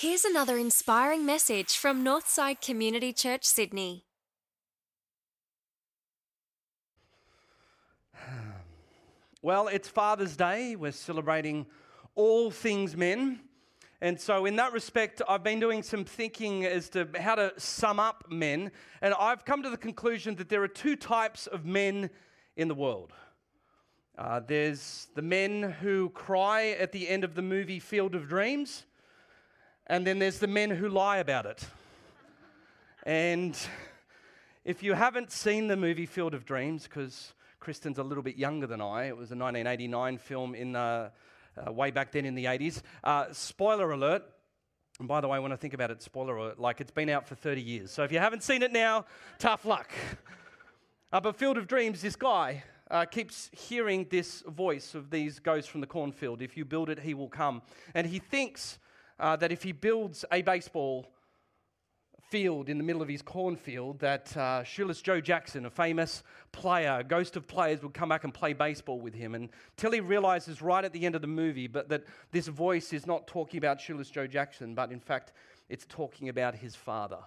Here's another inspiring message from Northside Community Church, Sydney. Well, it's Father's Day. We're celebrating all things men. And so, in that respect, I've been doing some thinking as to how to sum up men. And I've come to the conclusion that there are two types of men in the world. Uh, there's the men who cry at the end of the movie Field of Dreams, and then there's the men who lie about it. and if you haven't seen the movie Field of Dreams, because Kristen's a little bit younger than I. It was a 1989 film in uh, uh, way back then in the 80s. Uh, spoiler alert. And by the way, when I think about it, spoiler alert, like it's been out for 30 years. So if you haven't seen it now, tough luck. Uh, but Field of Dreams, this guy uh, keeps hearing this voice of these ghosts from the cornfield. If you build it, he will come. And he thinks uh, that if he builds a baseball field in the middle of his cornfield that uh, Shoeless Joe Jackson, a famous player, ghost of players, would come back and play baseball with him. Until he realizes right at the end of the movie but that this voice is not talking about Shoeless Joe Jackson, but in fact, it's talking about his father.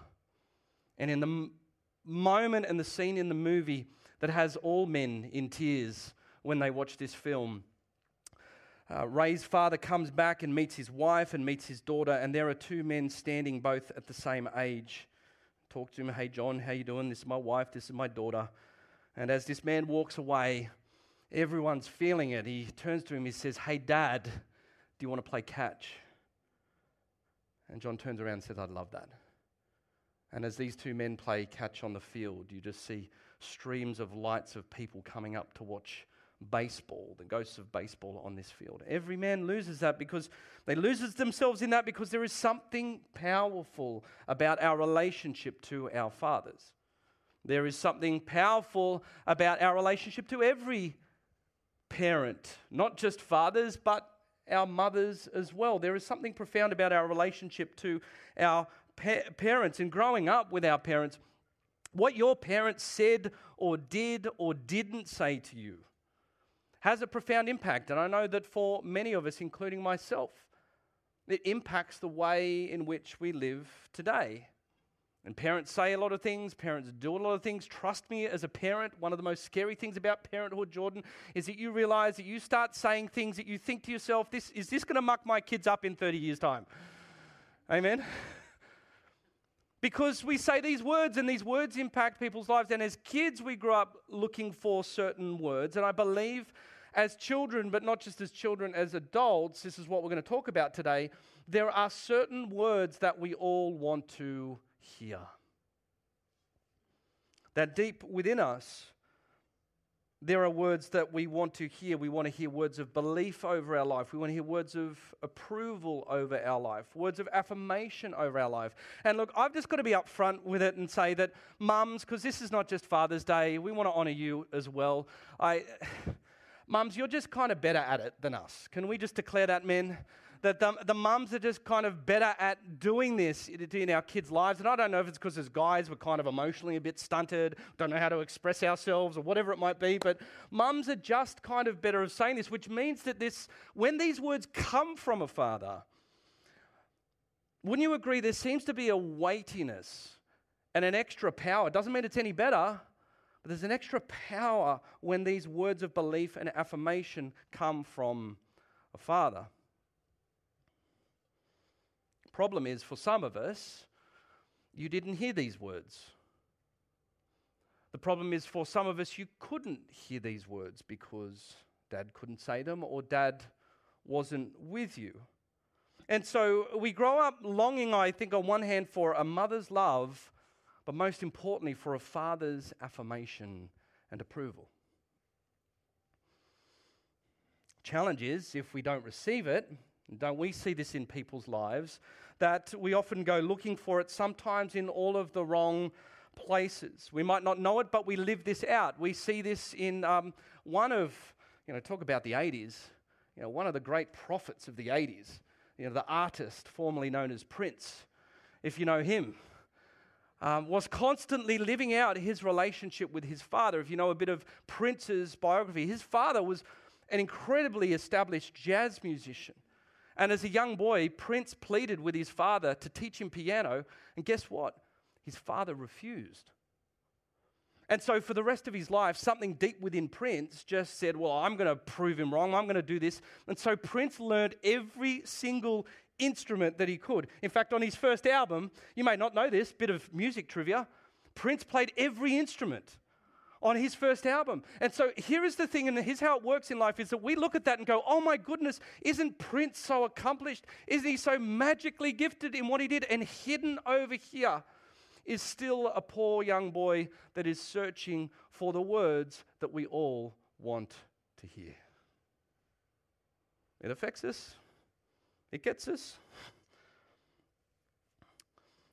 And in the m- moment and the scene in the movie that has all men in tears when they watch this film, uh, Ray's father comes back and meets his wife and meets his daughter, and there are two men standing both at the same age. Talk to him, hey John, how you doing? This is my wife, this is my daughter. And as this man walks away, everyone's feeling it. He turns to him, he says, Hey dad, do you want to play catch? And John turns around and says, I'd love that. And as these two men play catch on the field, you just see streams of lights of people coming up to watch baseball, the ghosts of baseball on this field. Every man loses that because they loses themselves in that because there is something powerful about our relationship to our fathers. There is something powerful about our relationship to every parent, not just fathers, but our mothers as well. There is something profound about our relationship to our pa- parents and growing up with our parents. What your parents said or did or didn't say to you has a profound impact. And I know that for many of us, including myself, it impacts the way in which we live today. And parents say a lot of things, parents do a lot of things. Trust me, as a parent, one of the most scary things about parenthood, Jordan, is that you realize that you start saying things that you think to yourself, this, is this going to muck my kids up in 30 years' time? Amen? because we say these words and these words impact people's lives. And as kids, we grow up looking for certain words. And I believe as children, but not just as children, as adults, this is what we're going to talk about today. There are certain words that we all want to hear. That deep within us, there are words that we want to hear. We want to hear words of belief over our life. We want to hear words of approval over our life, words of affirmation over our life. And look, I've just got to be upfront with it and say that mums, because this is not just Father's Day, we want to honor you as well. I. Mums, you're just kind of better at it than us. Can we just declare that, men? That the, the mums are just kind of better at doing this in our kids' lives. And I don't know if it's because as guys we're kind of emotionally a bit stunted, don't know how to express ourselves or whatever it might be, but mums are just kind of better at saying this, which means that this, when these words come from a father, wouldn't you agree there seems to be a weightiness and an extra power? It doesn't mean it's any better, but there's an extra power when these words of belief and affirmation come from a father. Problem is, for some of us, you didn't hear these words. The problem is, for some of us, you couldn't hear these words because dad couldn't say them or dad wasn't with you. And so we grow up longing, I think, on one hand, for a mother's love but most importantly, for a father's affirmation and approval. Challenge is if we don't receive it, don't we see this in people's lives, that we often go looking for it sometimes in all of the wrong places. We might not know it, but we live this out. We see this in um, one of, you know, talk about the 80s, you know, one of the great prophets of the 80s, you know, the artist formerly known as Prince, if you know him um, was constantly living out his relationship with his father. If you know a bit of Prince's biography, his father was an incredibly established jazz musician. And as a young boy, Prince pleaded with his father to teach him piano. And guess what? His father refused. And so, for the rest of his life, something deep within Prince just said, Well, I'm going to prove him wrong. I'm going to do this. And so, Prince learned every single instrument that he could. In fact, on his first album, you may not know this bit of music trivia, Prince played every instrument on his first album. And so here is the thing, and here's how it works in life is that we look at that and go, oh my goodness, isn't Prince so accomplished? Isn't he so magically gifted in what he did? And hidden over here is still a poor young boy that is searching for the words that we all want to hear. It affects us, it gets us.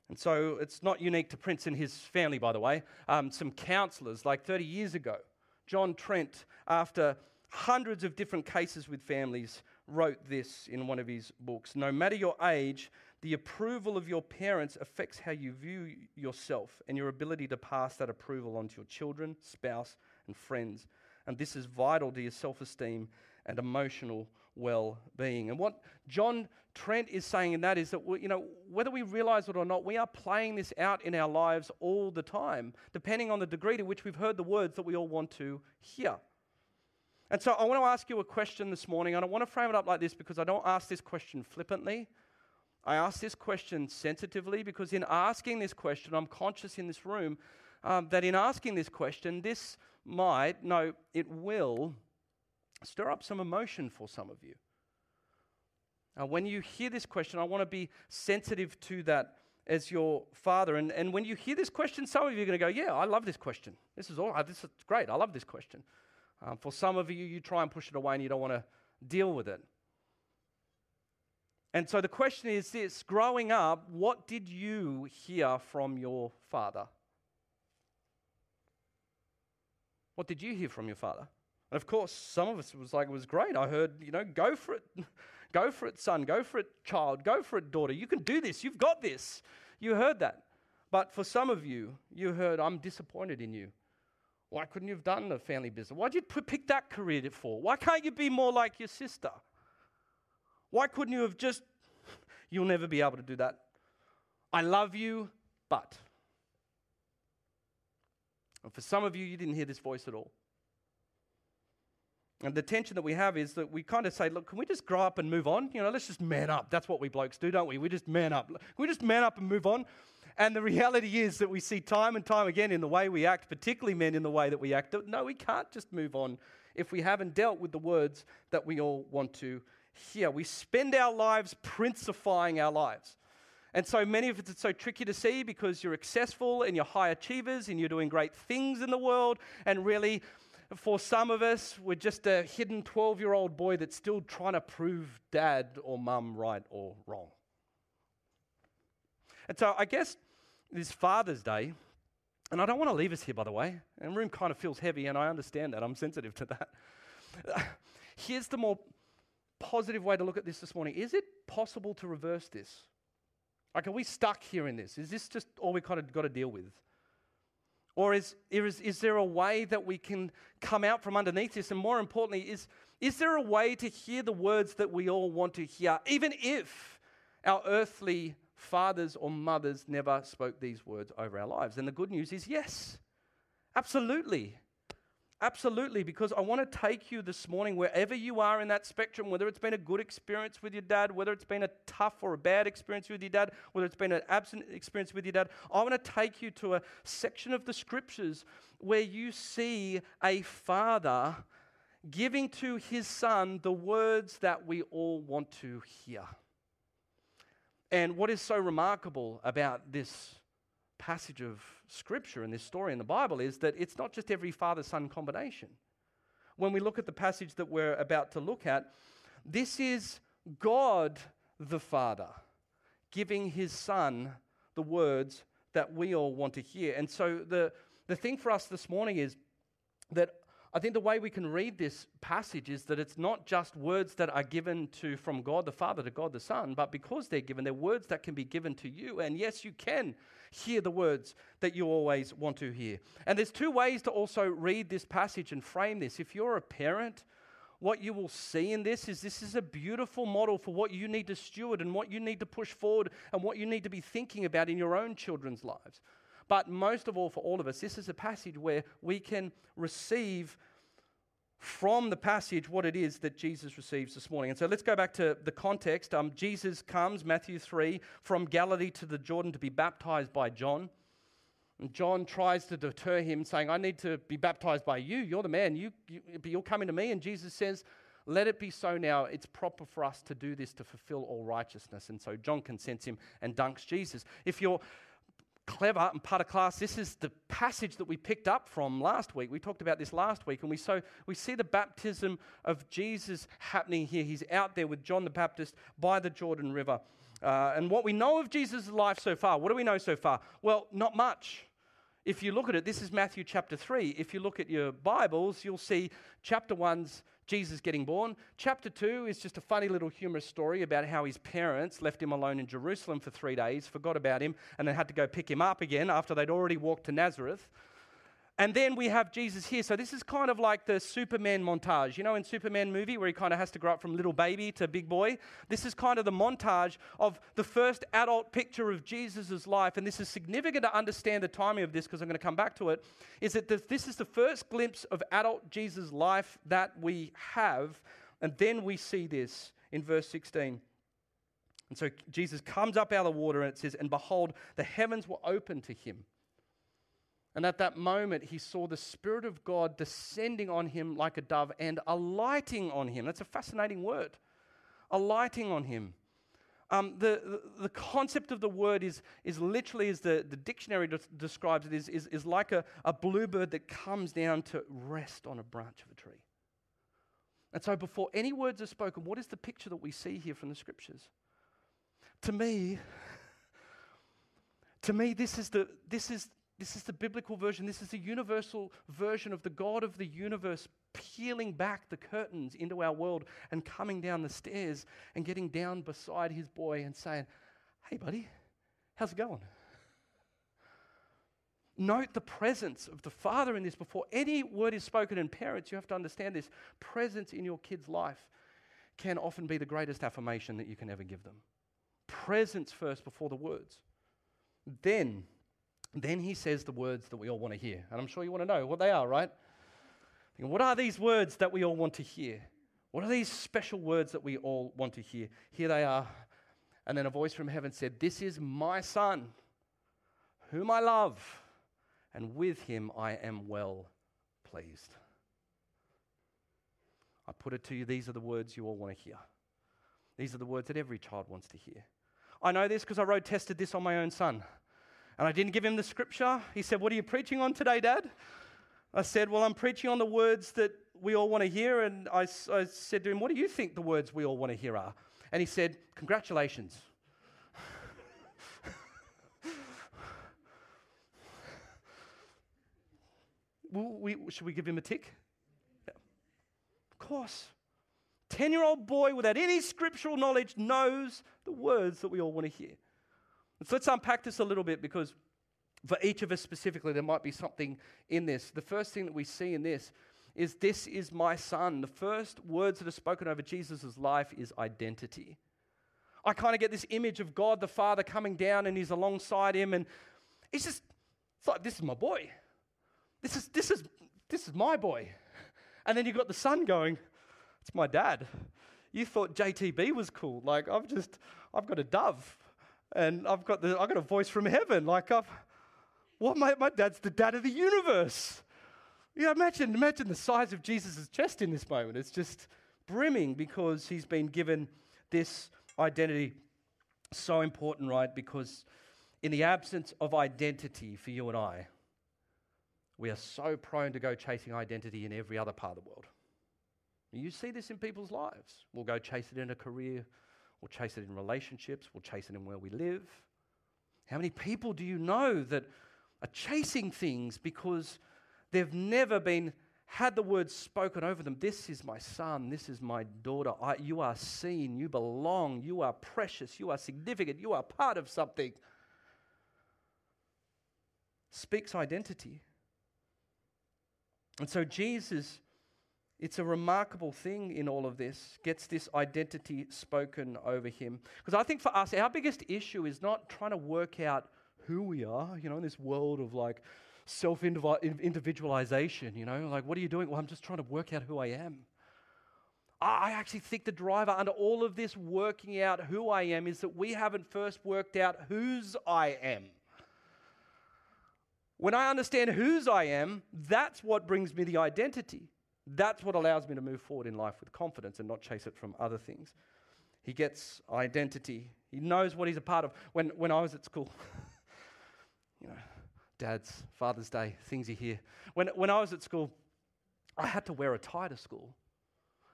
And so it's not unique to Prince and his family, by the way. Um, some counselors, like 30 years ago, John Trent, after hundreds of different cases with families, wrote this in one of his books No matter your age, the approval of your parents affects how you view yourself and your ability to pass that approval on to your children, spouse, and friends. And this is vital to your self esteem and emotional well being. And what John Trent is saying in that is that, we, you know, whether we realize it or not, we are playing this out in our lives all the time, depending on the degree to which we've heard the words that we all want to hear. And so I want to ask you a question this morning, and I want to frame it up like this because I don't ask this question flippantly. I ask this question sensitively because in asking this question, I'm conscious in this room um, that in asking this question, this might, no, it will stir up some emotion for some of you. Now, when you hear this question, I want to be sensitive to that as your father. And, and when you hear this question, some of you are going to go, Yeah, I love this question. This is all, this is great. I love this question. Um, for some of you, you try and push it away and you don't want to deal with it. And so the question is this growing up, what did you hear from your father? What did you hear from your father? And of course, some of us was like, it was great. I heard, you know, go for it. go for it, son. Go for it, child. Go for it, daughter. You can do this. You've got this. You heard that. But for some of you, you heard, I'm disappointed in you. Why couldn't you have done a family business? Why'd you pick that career for? Why can't you be more like your sister? Why couldn't you have just, you'll never be able to do that. I love you, but. And for some of you, you didn't hear this voice at all. And the tension that we have is that we kind of say, look, can we just grow up and move on? You know, let's just man up. That's what we blokes do, don't we? We just man up. Can we just man up and move on? And the reality is that we see time and time again in the way we act, particularly men in the way that we act, no, we can't just move on if we haven't dealt with the words that we all want to hear. We spend our lives princifying our lives. And so many of it, it's so tricky to see because you're successful and you're high achievers and you're doing great things in the world. And really, for some of us, we're just a hidden 12 year old boy that's still trying to prove dad or mum right or wrong. And so I guess this Father's Day, and I don't want to leave us here, by the way, and room kind of feels heavy, and I understand that. I'm sensitive to that. Here's the more positive way to look at this this morning. Is it possible to reverse this? Like, are we stuck here in this? Is this just all we kind of got to deal with? Or is, is, is there a way that we can come out from underneath this? And more importantly, is, is there a way to hear the words that we all want to hear, even if our earthly fathers or mothers never spoke these words over our lives? And the good news is yes, absolutely. Absolutely, because I want to take you this morning wherever you are in that spectrum, whether it's been a good experience with your dad, whether it's been a tough or a bad experience with your dad, whether it's been an absent experience with your dad. I want to take you to a section of the scriptures where you see a father giving to his son the words that we all want to hear. And what is so remarkable about this passage of scripture and this story in the Bible is that it's not just every father son combination. When we look at the passage that we're about to look at, this is God the Father giving his son the words that we all want to hear. And so the, the thing for us this morning is that I think the way we can read this passage is that it's not just words that are given to from God the Father to God the Son, but because they're given, they're words that can be given to you. And yes, you can hear the words that you always want to hear. And there's two ways to also read this passage and frame this. If you're a parent, what you will see in this is this is a beautiful model for what you need to steward and what you need to push forward and what you need to be thinking about in your own children's lives. But most of all, for all of us, this is a passage where we can receive from the passage what it is that Jesus receives this morning. And so let's go back to the context. Um, Jesus comes, Matthew 3, from Galilee to the Jordan to be baptized by John. And John tries to deter him, saying, I need to be baptized by you. You're the man. You, you, you're coming to me. And Jesus says, Let it be so now. It's proper for us to do this to fulfill all righteousness. And so John consents him and dunks Jesus. If you're clever and part of class. This is the passage that we picked up from last week. We talked about this last week, and we so we see the baptism of Jesus happening here. He's out there with John the Baptist by the Jordan River. Uh, and what we know of Jesus' life so far, what do we know so far? Well, not much. If you look at it, this is Matthew chapter 3. If you look at your Bibles, you'll see chapter 1's Jesus getting born. Chapter 2 is just a funny little humorous story about how his parents left him alone in Jerusalem for three days, forgot about him, and then had to go pick him up again after they'd already walked to Nazareth. And then we have Jesus here. So this is kind of like the Superman montage. You know, in Superman movie where he kind of has to grow up from little baby to big boy. This is kind of the montage of the first adult picture of Jesus' life. And this is significant to understand the timing of this because I'm going to come back to it. Is that this is the first glimpse of adult Jesus' life that we have. And then we see this in verse 16. And so Jesus comes up out of the water and it says, And behold, the heavens were open to him. And at that moment, he saw the Spirit of God descending on him like a dove and alighting on him. That's a fascinating word. Alighting on him. Um, the, the, the, concept of the word is, is literally, as the, the dictionary de- describes it, is, is, is like a, a bluebird that comes down to rest on a branch of a tree. And so, before any words are spoken, what is the picture that we see here from the scriptures? To me, to me, this is the, this is this is the biblical version. This is the universal version of the God of the universe peeling back the curtains into our world and coming down the stairs and getting down beside his boy and saying, Hey, buddy, how's it going? Note the presence of the Father in this before any word is spoken. And parents, you have to understand this presence in your kid's life can often be the greatest affirmation that you can ever give them. Presence first before the words. Then, then he says the words that we all want to hear. And I'm sure you want to know what they are, right? What are these words that we all want to hear? What are these special words that we all want to hear? Here they are. And then a voice from heaven said, This is my son, whom I love, and with him I am well pleased. I put it to you, these are the words you all want to hear. These are the words that every child wants to hear. I know this because I road tested this on my own son. And I didn't give him the scripture. He said, What are you preaching on today, Dad? I said, Well, I'm preaching on the words that we all want to hear. And I, I said to him, What do you think the words we all want to hear are? And he said, Congratulations. we, should we give him a tick? Of course. 10 year old boy without any scriptural knowledge knows the words that we all want to hear. So let's unpack this a little bit because for each of us specifically, there might be something in this. The first thing that we see in this is, This is my son. The first words that are spoken over Jesus' life is identity. I kind of get this image of God the Father coming down and he's alongside him, and he's just, it's like, This is my boy. This is, this is, this is my boy. And then you've got the son going, It's my dad. You thought JTB was cool. Like, I've just, I've got a dove and I've got, the, I've got a voice from heaven. Like, I've, what, my, my dad's the dad of the universe. Yeah, imagine, imagine the size of Jesus' chest in this moment. It's just brimming because he's been given this identity. So important, right? Because in the absence of identity for you and I, we are so prone to go chasing identity in every other part of the world. You see this in people's lives. We'll go chase it in a career, We'll chase it in relationships. We'll chase it in where we live. How many people do you know that are chasing things because they've never been had the words spoken over them this is my son. This is my daughter. I, you are seen. You belong. You are precious. You are significant. You are part of something. Speaks identity. And so jesus it's a remarkable thing in all of this, gets this identity spoken over him. Because I think for us, our biggest issue is not trying to work out who we are, you know, in this world of like self individualization, you know, like, what are you doing? Well, I'm just trying to work out who I am. I actually think the driver under all of this working out who I am is that we haven't first worked out whose I am. When I understand whose I am, that's what brings me the identity. That's what allows me to move forward in life with confidence and not chase it from other things. He gets identity. He knows what he's a part of. When, when I was at school, you know, Dad's, Father's Day, things you hear. When, when I was at school, I had to wear a tie to school.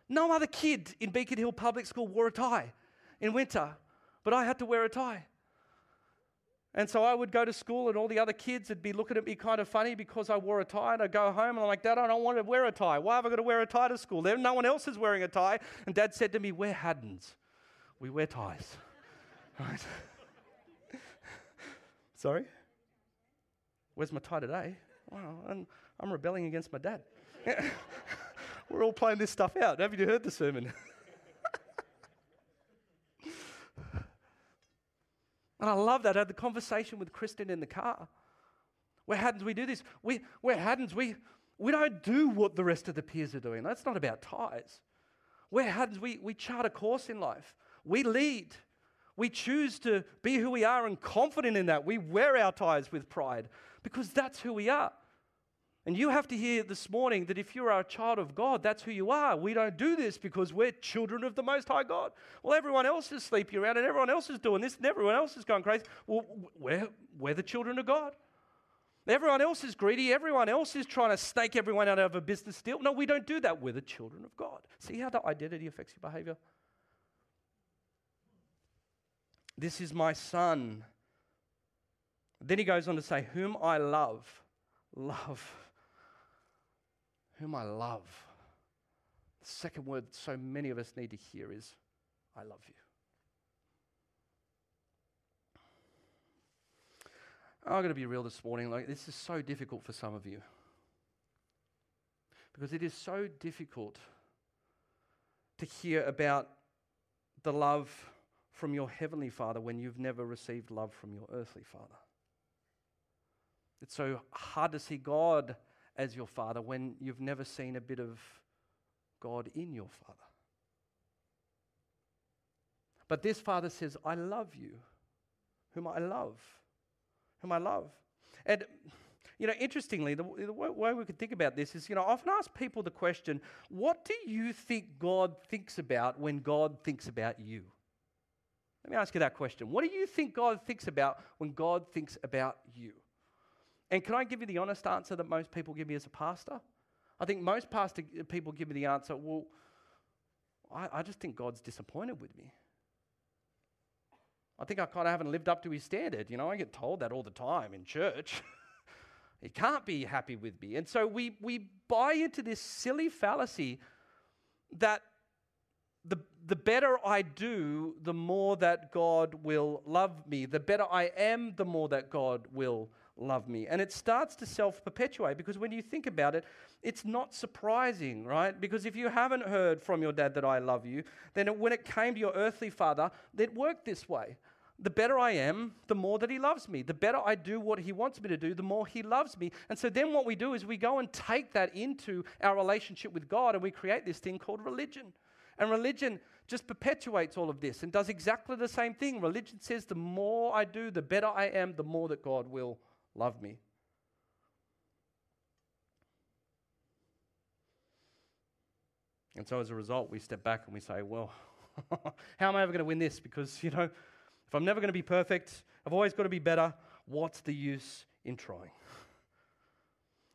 No other kid in Beacon Hill Public School wore a tie in winter, but I had to wear a tie. And so I would go to school, and all the other kids would be looking at me kind of funny because I wore a tie. And I'd go home, and I'm like, Dad, I don't want to wear a tie. Why have I got to wear a tie to school? There, no one else is wearing a tie. And Dad said to me, Wear Haddons. We wear ties. right? Sorry? Where's my tie today? Well, I'm, I'm rebelling against my dad. We're all playing this stuff out. Haven't you heard the sermon? And I love that. I had the conversation with Kristen in the car. Where Haddons we do this? We, we're Haddons, we, we don't do what the rest of the peers are doing. That's not about ties. We're Haddons, we, we chart a course in life. We lead. We choose to be who we are and confident in that. We wear our ties with pride because that's who we are. And you have to hear this morning that if you're a child of God, that's who you are. We don't do this because we're children of the Most High God. Well, everyone else is sleeping around and everyone else is doing this and everyone else is going crazy. Well, we're, we're the children of God. Everyone else is greedy. Everyone else is trying to stake everyone out of a business deal. No, we don't do that. We're the children of God. See how the identity affects your behavior? This is my son. Then he goes on to say, Whom I love. Love whom I love. The second word so many of us need to hear is, I love you. I'm going to be real this morning. Like, this is so difficult for some of you. Because it is so difficult to hear about the love from your heavenly Father when you've never received love from your earthly Father. It's so hard to see God as your father when you've never seen a bit of God in your father. But this father says, I love you, whom I love, whom I love. And, you know, interestingly, the, the way we could think about this is, you know, I often ask people the question, what do you think God thinks about when God thinks about you? Let me ask you that question. What do you think God thinks about when God thinks about you? And can I give you the honest answer that most people give me as a pastor? I think most pastor people give me the answer, well, I, I just think God's disappointed with me. I think I kind of haven't lived up to his standard. You know, I get told that all the time in church. he can't be happy with me. And so we, we buy into this silly fallacy that the, the better I do, the more that God will love me. The better I am, the more that God will love me. And it starts to self perpetuate because when you think about it, it's not surprising, right? Because if you haven't heard from your dad that I love you, then when it came to your earthly father, it worked this way. The better I am, the more that he loves me. The better I do what he wants me to do, the more he loves me. And so then what we do is we go and take that into our relationship with God and we create this thing called religion. And religion just perpetuates all of this and does exactly the same thing. Religion says the more I do, the better I am, the more that God will love me. And so as a result, we step back and we say, well, how am I ever going to win this? Because, you know, if I'm never going to be perfect, I've always got to be better. What's the use in trying?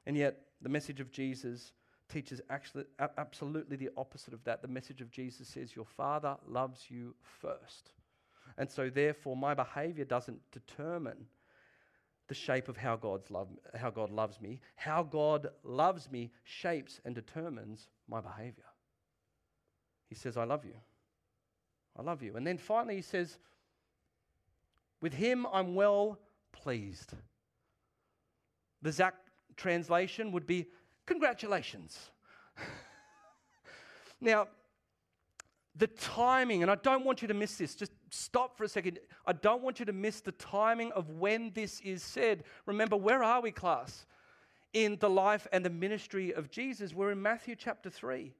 And yet, the message of Jesus teaches actually, absolutely the opposite of that. The message of Jesus says, Your Father loves you first. And so, therefore, my behavior doesn't determine the shape of how, God's love, how God loves me. How God loves me shapes and determines my behavior. He says, I love you. I love you. And then finally, he says, With him I'm well pleased. The Zach translation would be, Congratulations. Now, the timing, and I don't want you to miss this, just stop for a second. I don't want you to miss the timing of when this is said. Remember, where are we, class? In the life and the ministry of Jesus. We're in Matthew chapter 3.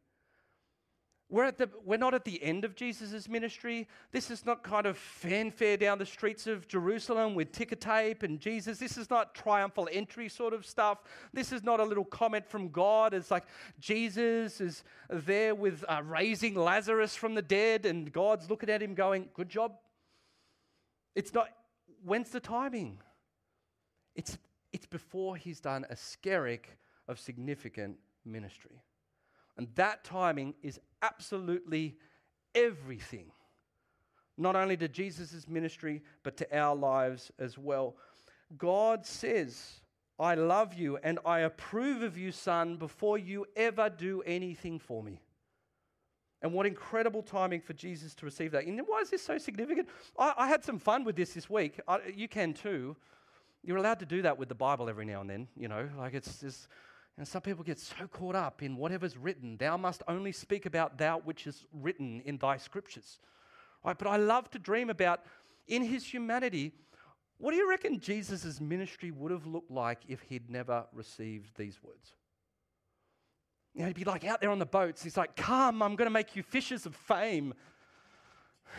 We're, at the, we're not at the end of Jesus' ministry. This is not kind of fanfare down the streets of Jerusalem with ticker tape and Jesus. This is not triumphal entry sort of stuff. This is not a little comment from God. It's like Jesus is there with uh, raising Lazarus from the dead, and God's looking at him going, Good job. It's not, when's the timing? It's, it's before he's done a skerrick of significant ministry. And that timing is absolutely everything, not only to Jesus' ministry, but to our lives as well. God says, I love you and I approve of you, son, before you ever do anything for me. And what incredible timing for Jesus to receive that. And why is this so significant? I, I had some fun with this this week. I, you can too. You're allowed to do that with the Bible every now and then, you know, like it's just and some people get so caught up in whatever's written. Thou must only speak about thou which is written in thy scriptures. Right? But I love to dream about in his humanity, what do you reckon Jesus' ministry would have looked like if he'd never received these words? You know, he'd be like out there on the boats. He's like, Come, I'm going to make you fishers of fame.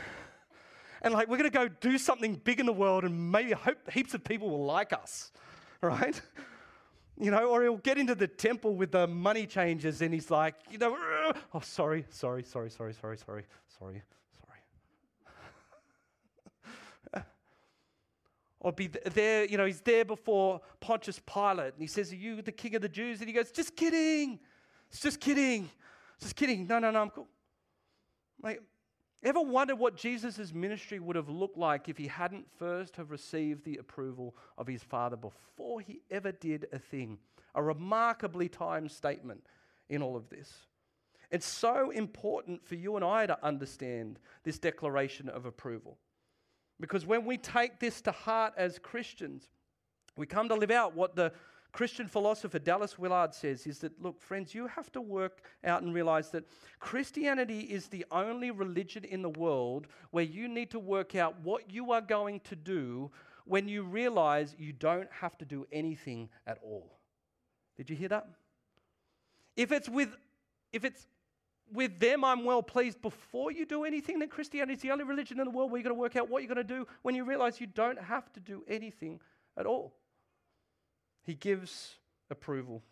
And like, we're going to go do something big in the world and maybe hope heaps of people will like us, right? You know, or he'll get into the temple with the money changers and he's like, you know, oh, sorry, sorry, sorry, sorry, sorry, sorry, sorry, sorry. or be there, you know, he's there before Pontius Pilate and he says, Are you the king of the Jews? And he goes, Just kidding. It's just kidding. Just kidding. No, no, no, I'm cool. Like, Ever wondered what Jesus' ministry would have looked like if he hadn't first have received the approval of his Father before he ever did a thing? A remarkably timed statement in all of this. It's so important for you and I to understand this declaration of approval. Because when we take this to heart as Christians, we come to live out what the Christian philosopher Dallas Willard says is that, look, friends, you have to work out and realize that Christianity is the only religion in the world where you need to work out what you are going to do when you realize you don't have to do anything at all. Did you hear that? If it's with, if it's with them, I'm well pleased before you do anything, then Christianity is the only religion in the world where you're going to work out what you're going to do when you realize you don't have to do anything at all. He gives approval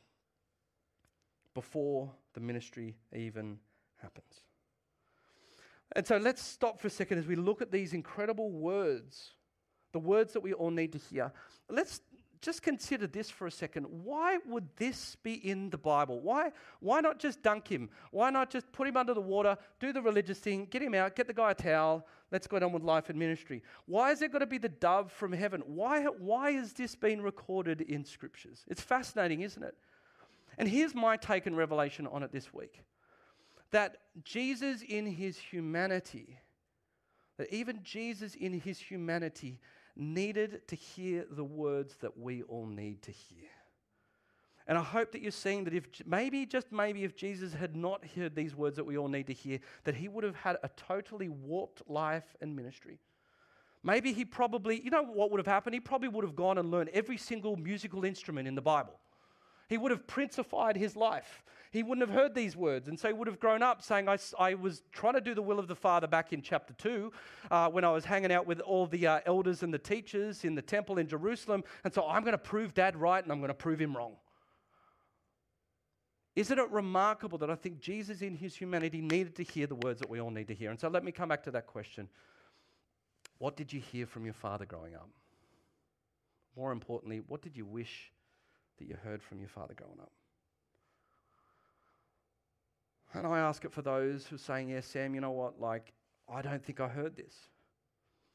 before the ministry even happens. And so let's stop for a second as we look at these incredible words, the words that we all need to hear. Let's just consider this for a second. Why would this be in the Bible? Why, why not just dunk him? Why not just put him under the water, do the religious thing, get him out, get the guy a towel, let's go on with life and ministry? Why is it going to be the dove from heaven? Why, why has this being recorded in scriptures? It's fascinating, isn't it? And here's my take and revelation on it this week that Jesus in his humanity, that even Jesus in his humanity, needed to hear the words that we all need to hear. And I hope that you're seeing that if maybe, just maybe, if Jesus had not heard these words that we all need to hear, that he would have had a totally warped life and ministry. Maybe he probably, you know what would have happened? He probably would have gone and learned every single musical instrument in the Bible. He would have princified his life he wouldn't have heard these words. And so he would have grown up saying, I, I was trying to do the will of the Father back in chapter 2 uh, when I was hanging out with all the uh, elders and the teachers in the temple in Jerusalem. And so I'm going to prove dad right and I'm going to prove him wrong. Isn't it remarkable that I think Jesus in his humanity needed to hear the words that we all need to hear? And so let me come back to that question. What did you hear from your father growing up? More importantly, what did you wish that you heard from your father growing up? And I ask it for those who are saying, Yes, Sam, you know what? Like, I don't think I heard this.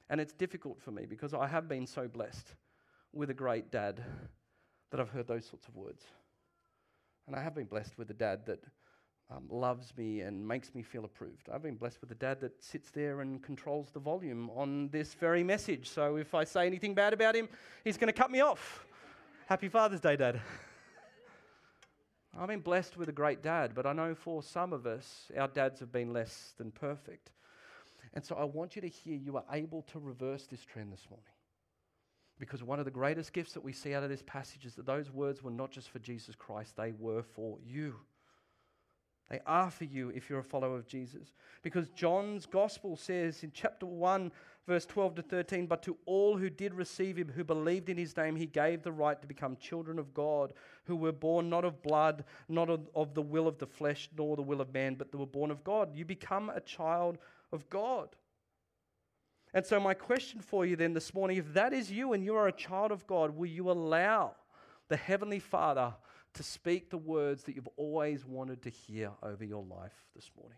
And it's difficult for me because I have been so blessed with a great dad that I've heard those sorts of words. And I have been blessed with a dad that um, loves me and makes me feel approved. I've been blessed with a dad that sits there and controls the volume on this very message. So if I say anything bad about him, he's going to cut me off. Happy Father's Day, Dad. I've been blessed with a great dad, but I know for some of us, our dads have been less than perfect. And so I want you to hear you are able to reverse this trend this morning. Because one of the greatest gifts that we see out of this passage is that those words were not just for Jesus Christ, they were for you. They are for you if you're a follower of Jesus. Because John's gospel says in chapter 1, verse 12 to 13, But to all who did receive him, who believed in his name, he gave the right to become children of God, who were born not of blood, not of, of the will of the flesh, nor the will of man, but they were born of God. You become a child of God. And so, my question for you then this morning if that is you and you are a child of God, will you allow the Heavenly Father to speak the words that you've always wanted to hear over your life this morning?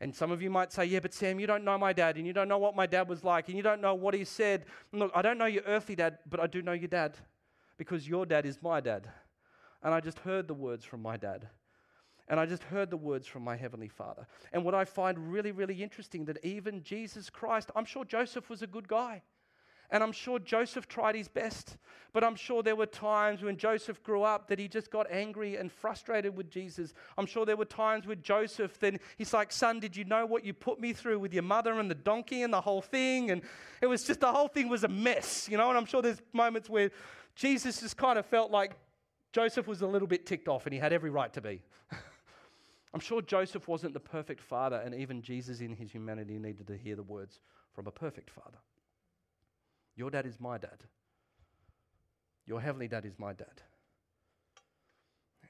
And some of you might say, Yeah, but Sam, you don't know my dad, and you don't know what my dad was like, and you don't know what he said. Look, I don't know your earthly dad, but I do know your dad because your dad is my dad. And I just heard the words from my dad. And I just heard the words from my Heavenly Father. And what I find really, really interesting that even Jesus Christ, I'm sure Joseph was a good guy. And I'm sure Joseph tried his best. But I'm sure there were times when Joseph grew up that he just got angry and frustrated with Jesus. I'm sure there were times with Joseph then he's like, Son, did you know what you put me through with your mother and the donkey and the whole thing? And it was just the whole thing was a mess, you know? And I'm sure there's moments where Jesus just kind of felt like Joseph was a little bit ticked off and he had every right to be. I'm sure Joseph wasn't the perfect father, and even Jesus in his humanity needed to hear the words from a perfect father. Your dad is my dad. Your heavenly dad is my dad.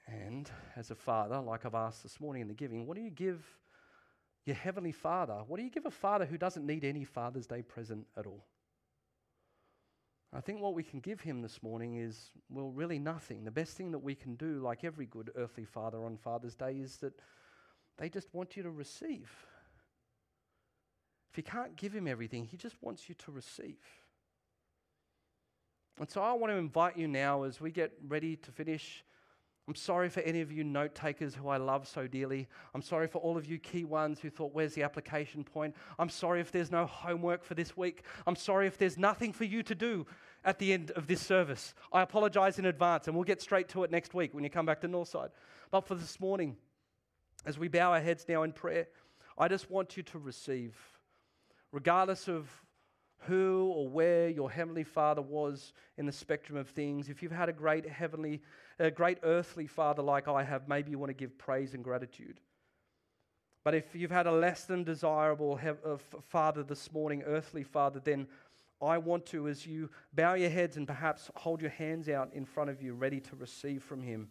And as a father, like I've asked this morning in the giving, what do you give your heavenly father? What do you give a father who doesn't need any Father's Day present at all? I think what we can give him this morning is, well, really nothing. The best thing that we can do, like every good earthly father on Father's Day, is that they just want you to receive. If you can't give him everything, he just wants you to receive. And so I want to invite you now as we get ready to finish I'm sorry for any of you note takers who I love so dearly. I'm sorry for all of you key ones who thought, where's the application point? I'm sorry if there's no homework for this week. I'm sorry if there's nothing for you to do at the end of this service. I apologize in advance, and we'll get straight to it next week when you come back to Northside. But for this morning, as we bow our heads now in prayer, I just want you to receive, regardless of who or where your heavenly father was in the spectrum of things. If you've had a great heavenly, a great earthly father like I have, maybe you want to give praise and gratitude. But if you've had a less than desirable uh, father this morning, earthly father, then I want to, as you bow your heads and perhaps hold your hands out in front of you, ready to receive from him,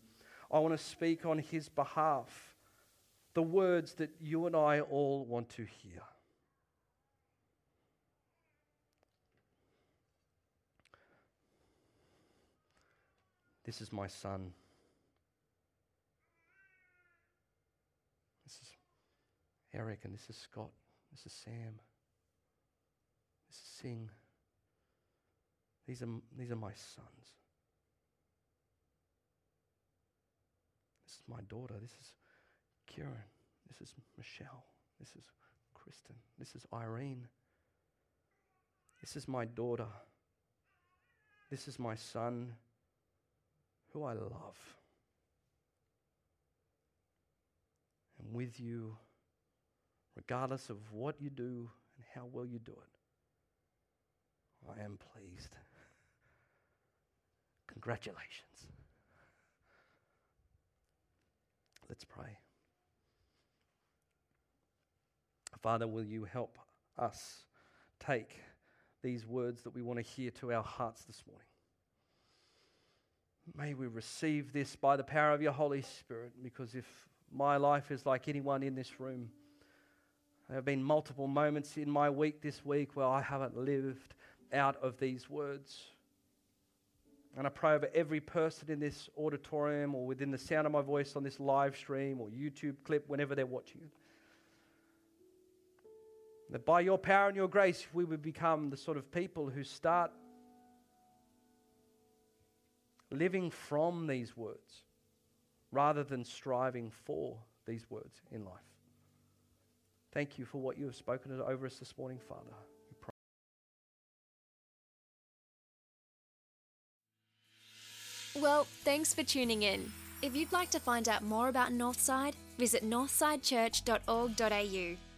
I want to speak on his behalf the words that you and I all want to hear. This is my son. This is Eric, and this is Scott. This is Sam. This is Sing. These are, these are my sons. This is my daughter. This is Kieran. This is Michelle. This is Kristen. This is Irene. This is my daughter. This is my son who I love. And with you, regardless of what you do and how well you do it, I am pleased. Congratulations. Let's pray. Father, will you help us take these words that we want to hear to our hearts this morning? May we receive this by the power of your Holy Spirit, because if my life is like anyone in this room, there have been multiple moments in my week this week where I haven't lived out of these words. And I pray over every person in this auditorium or within the sound of my voice on this live stream or YouTube clip, whenever they're watching it. That by your power and your grace, we would become the sort of people who start living from these words rather than striving for these words in life. Thank you for what you have spoken over us this morning, Father. Well, thanks for tuning in. If you'd like to find out more about Northside, visit northsidechurch.org.au.